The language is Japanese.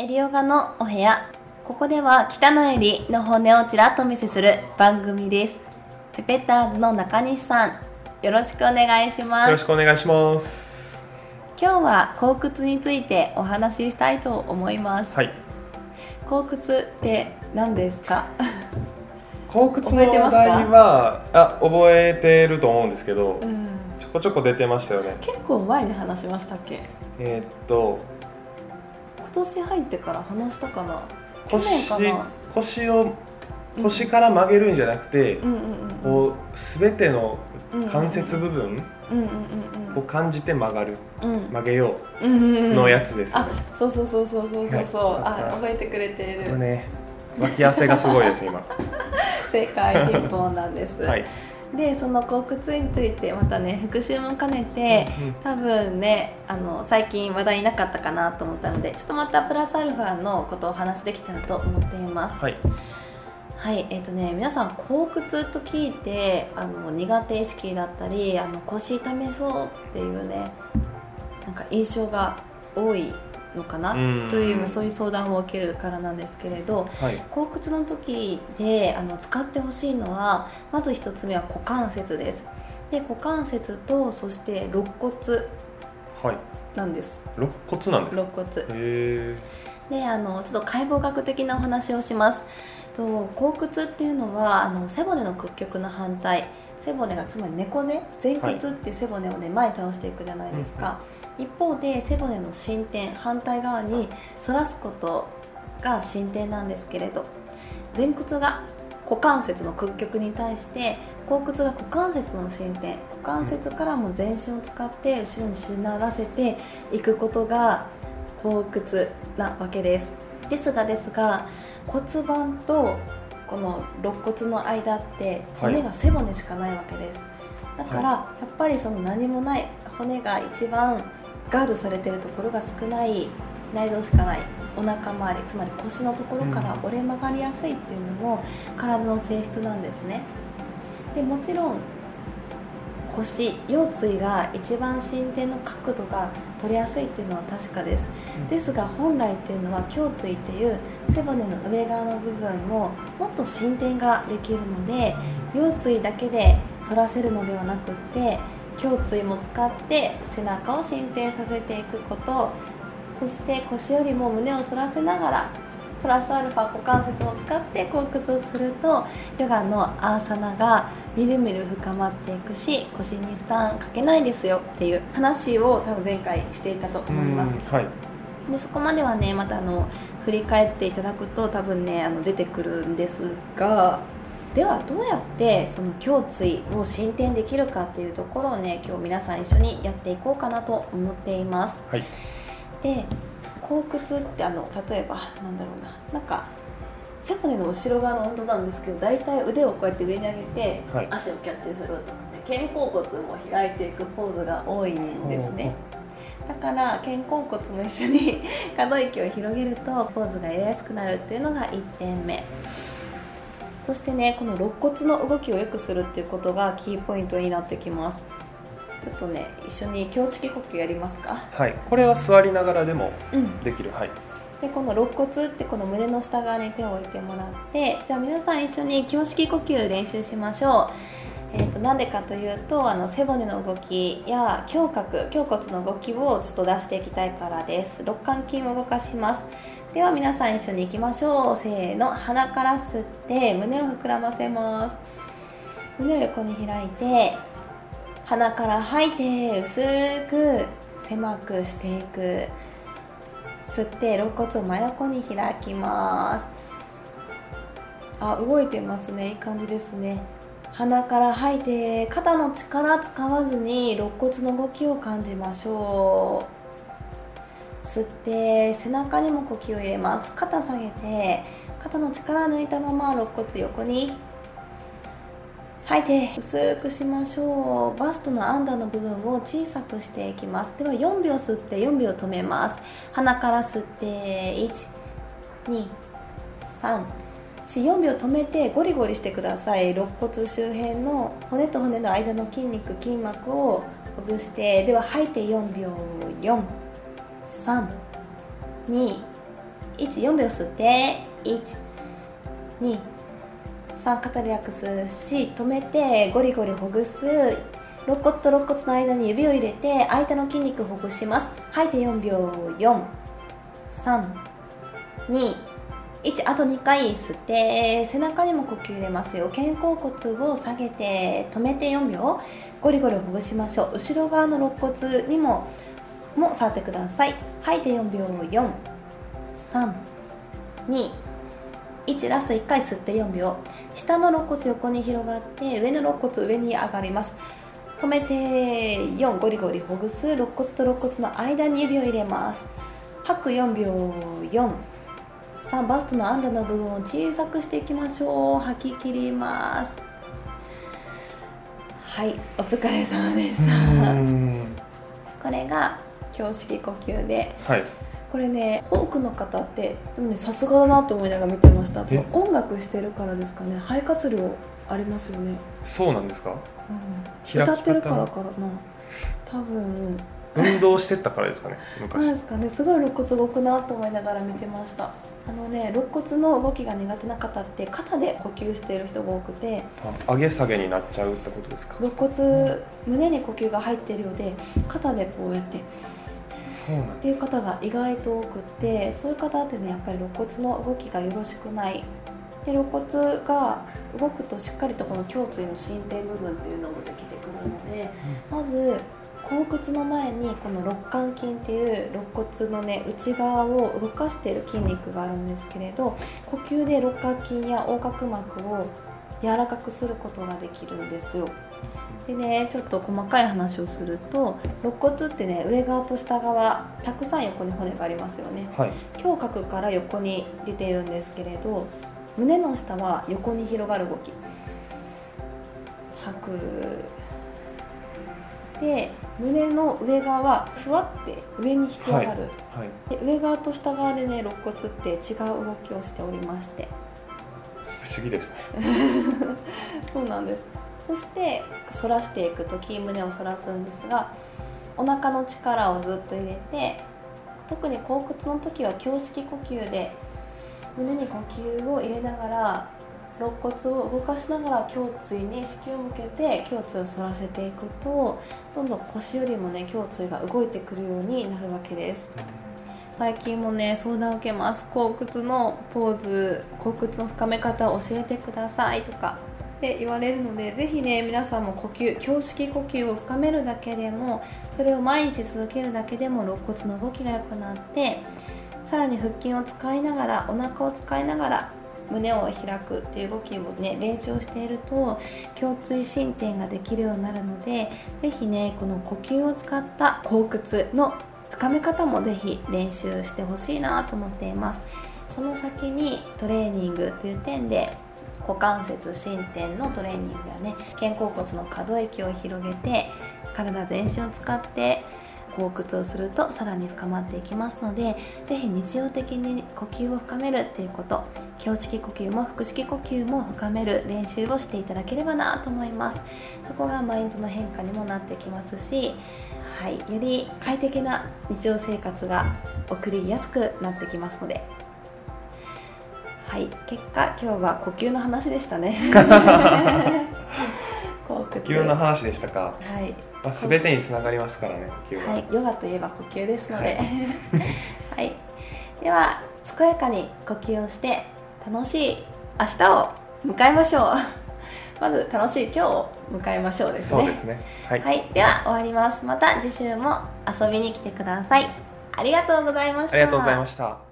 エリオガのお部屋。ここでは北のエリの骨をちらっとお見せする番組です。ペペッターズの中西さん。よろしくお願いしまよろすしくお願いします。今日は後屈についてお話ししたいと思います。はい。後屈って何ですか？後屈の話題はあ覚えてると思うんですけど、うん。ちょこちょこ出てましたよね。結構前に話しましたっけ？えーっと今年入ってから話したかな？去腰年かな？腰を腰から曲げるんじゃなくて、うんうんうんこう全てのうん関節部分うんうんうんを感じて曲がる。うん。うん曲げよう。んうんううん。のやつです。よあね、そうそうそうそうそうそうそう、はい。あ覚えてくれている、ね脇汗がすごいです今。正解ピンポンなんです、はいでその後屈についてまたね復習も兼ねて、多分ねあの最近話題なかったかなと思ったのでちょっとまたプラスアルファのことをお話しできたらと思っています。はい。はいえっ、とね皆さん後屈と聞いてあの苦手意識だったりあの腰痛めそうっていうねなんか印象が多いのかなうんというそういう相談を受けるからなんですけれどはい。後屈の時であの使ってほしいのはまず1つ目は股関節です。で股関節とそして肋骨はい。なんです。肋骨なんですか？肋骨。であのちょっと解剖学的なお話をします。と後屈っていうのはあの背骨の屈曲の反対背骨がつまり猫背前屈って背骨をね前に倒していくじゃないですか、一方で背骨の伸展反対側に反らすことが伸展なんですけれど前屈が股関節の屈曲に対して後屈が股関節の伸展股関節からも全身を使って後ろにしならせていくことが後屈なわけです。ですがですが骨盤とこの肋骨の間ってはい。骨が背骨しかないわけです、だから、やっぱりその何もない骨が一番ガードされてるところが少ない内臓しかないお腹周りつまり腰のところから折れ曲がりやすいっていうのも体の性質なんですね。でもちろん腰腰椎が一番進展の角度が取りやすいっていうのは確かです、うん。ですが本来っていうのは胸椎っていう背骨の上側の部分ももっと進展ができるので腰椎だけで反らせるのではなくって胸椎も使って背中を進展させていくこと。そして腰よりも胸を反らせながらプラスアルファ股関節を使って後屈をするとヨガのアーサナがみるみる深まっていくし腰に負担かけないですよっていう話を多分前回していたと思います。うんはい。でそこまではねまたあの振り返っていただくと多分ねあの出てくるんですがではどうやってその胸椎を進展できるかっていうところをね今日皆さん一緒にやっていこうかなと思っています。はい。で後屈ってあの例えばなんだろうななんか背骨の後ろ側の温度なんですけど大体腕をこうやって上に上げて、はい。足をキャッチするとかね肩甲骨も開いていくポーズが多いんですね。だから肩甲骨も一緒に可動域を広げるとポーズがやりやすくなるっていうのが1点目。そしてねこの肋骨の動きを良くするっていうことがキーポイントになってきますちょっとね一緒に胸式呼吸やりますか？はい。これは座りながらでもうん。できる。はい。でこの肋骨ってこの胸の下側に手を置いてもらってじゃあ皆さん一緒に胸式呼吸練習しましょう。えー、となんでかというとあの背骨の動きや胸郭胸骨の動きをちょっと出していきたいからです。肋間筋を動かします。では皆さん一緒に行きましょう。せーの。鼻から吸って胸を膨らませます。胸を横に開いて鼻から吐いて薄く狭くしていく吸って肋骨を真横に開きます。あ動いてますね。いい感じですね。鼻から吐いて肩の力使わずに肋骨の動きを感じましょう。吸って背中にも呼吸を入れます。肩下げて肩の力抜いたまま肋骨横に吐いて薄くしましょう。バストのアンダーの部分を小さくしていきます。では4秒吸って4秒止めます。鼻から吸って123 4秒止めてゴリゴリしてください。肋骨周辺の骨と骨の間の筋肉筋膜をほぐしてでは吐いて4秒4 3 2 14秒吸って1 2 123肩リラックスし止めてゴリゴリほぐす肋骨と肋骨の間に指を入れて相手の筋肉ほぐします。吐いて4秒432 1あと2回吸って背中にも呼吸入れますよ。肩甲骨を下げて止めて4秒ゴリゴリほぐしましょう。後ろ側の肋骨にもも触ってください。吐いて4秒4 3 2 431ラスト1回吸って4秒。下の肋骨横に広がって上の肋骨上に上がります。止めて4ゴリゴリほぐす。肋骨と肋骨の間に指を入れます。吐く4秒4 3バストのアンダの部分を小さくしていきましょう。吐き切ります。はいお疲れ様でした。これが胸式呼吸で、はい、これね多くの方ってさすがだなと思いながら見てました。音楽してるからですかね。肺活量ありますよね。そうなんですか、うん、歌ってるからかな。多分。運動してたからですかね昔。なんですかね。すごい肋骨動くなと思いながら見てました。あのね肋骨の動きが苦手な方って肩で呼吸している人が多くて。上げ下げになっちゃうってことですか？肋骨胸に呼吸が入っているようで肩でこうやってっていう方が意外と多くてそういう方ってねやっぱり肋骨の動きがよろしくない。で肋骨が動くとしっかりとこの胸椎の伸展部分っていうのもできてくるので、うん、まず後屈の前にこの肋間筋っていう肋骨のね内側を動かしている筋肉があるんですけれど呼吸で肋間筋や横隔膜を柔らかくすることができるんですよでねちょっと細かい話をすると肋骨ってね上側と下側たくさん横に骨がありますよね、はい、胸郭から横に出ているんですけれど胸の下は横に広がる動き。吐く。で胸の上側はふわって上に引き上がる、はい。はい、で上側と下側でね肋骨って違う動きをしておりまして。不思議ですね。そうなんですそして反らしていく時胸を反らすんですがお腹の力をずっと入れて特に後屈の時は胸式呼吸で胸に呼吸を入れながら肋骨を動かしながら胸椎に意識を向けて胸椎を反らせていくとどんどん腰よりもね胸椎が動いてくるようになるわけです。最近もね相談を受けます。後屈のポーズ後屈の深め方を教えてくださいとか。って言われるのでぜひね皆さんも呼吸胸式呼吸を深めるだけでもそれを毎日続けるだけでも肋骨の動きが良くなってさらに腹筋を使いながらお腹を使いながら胸を開くっていう動きをね練習をしていると胸椎伸展ができるようになるので是非ねこの呼吸を使った後屈の深め方も是非練習してほしいなと思っています。その先にトレーニングっていう点で股関節伸展のトレーニングやね肩甲骨の可動域を広げて体全身を使って後屈をするとさらに深まっていきますので是非日常的に呼吸を深めるっていうこと胸式呼吸も腹式呼吸も深める練習をしていただければなと思います。そこがマインドの変化にもなってきますし、はい、より快適な日常生活が送りやすくなってきますのではい結果今日は呼吸の話でしたね。呼吸の話でしたか。はい。まあ、全てにつながりますからね呼吸は、はい、ヨガといえば呼吸ですので、はい、はい、では健やかに呼吸をして楽しい明日を迎えましょう。まず楽しい今日を迎えましょうですね。そうですね、はい、はい、では終わります。また次週も遊びに来てください。ありがとうございました。ありがとうございました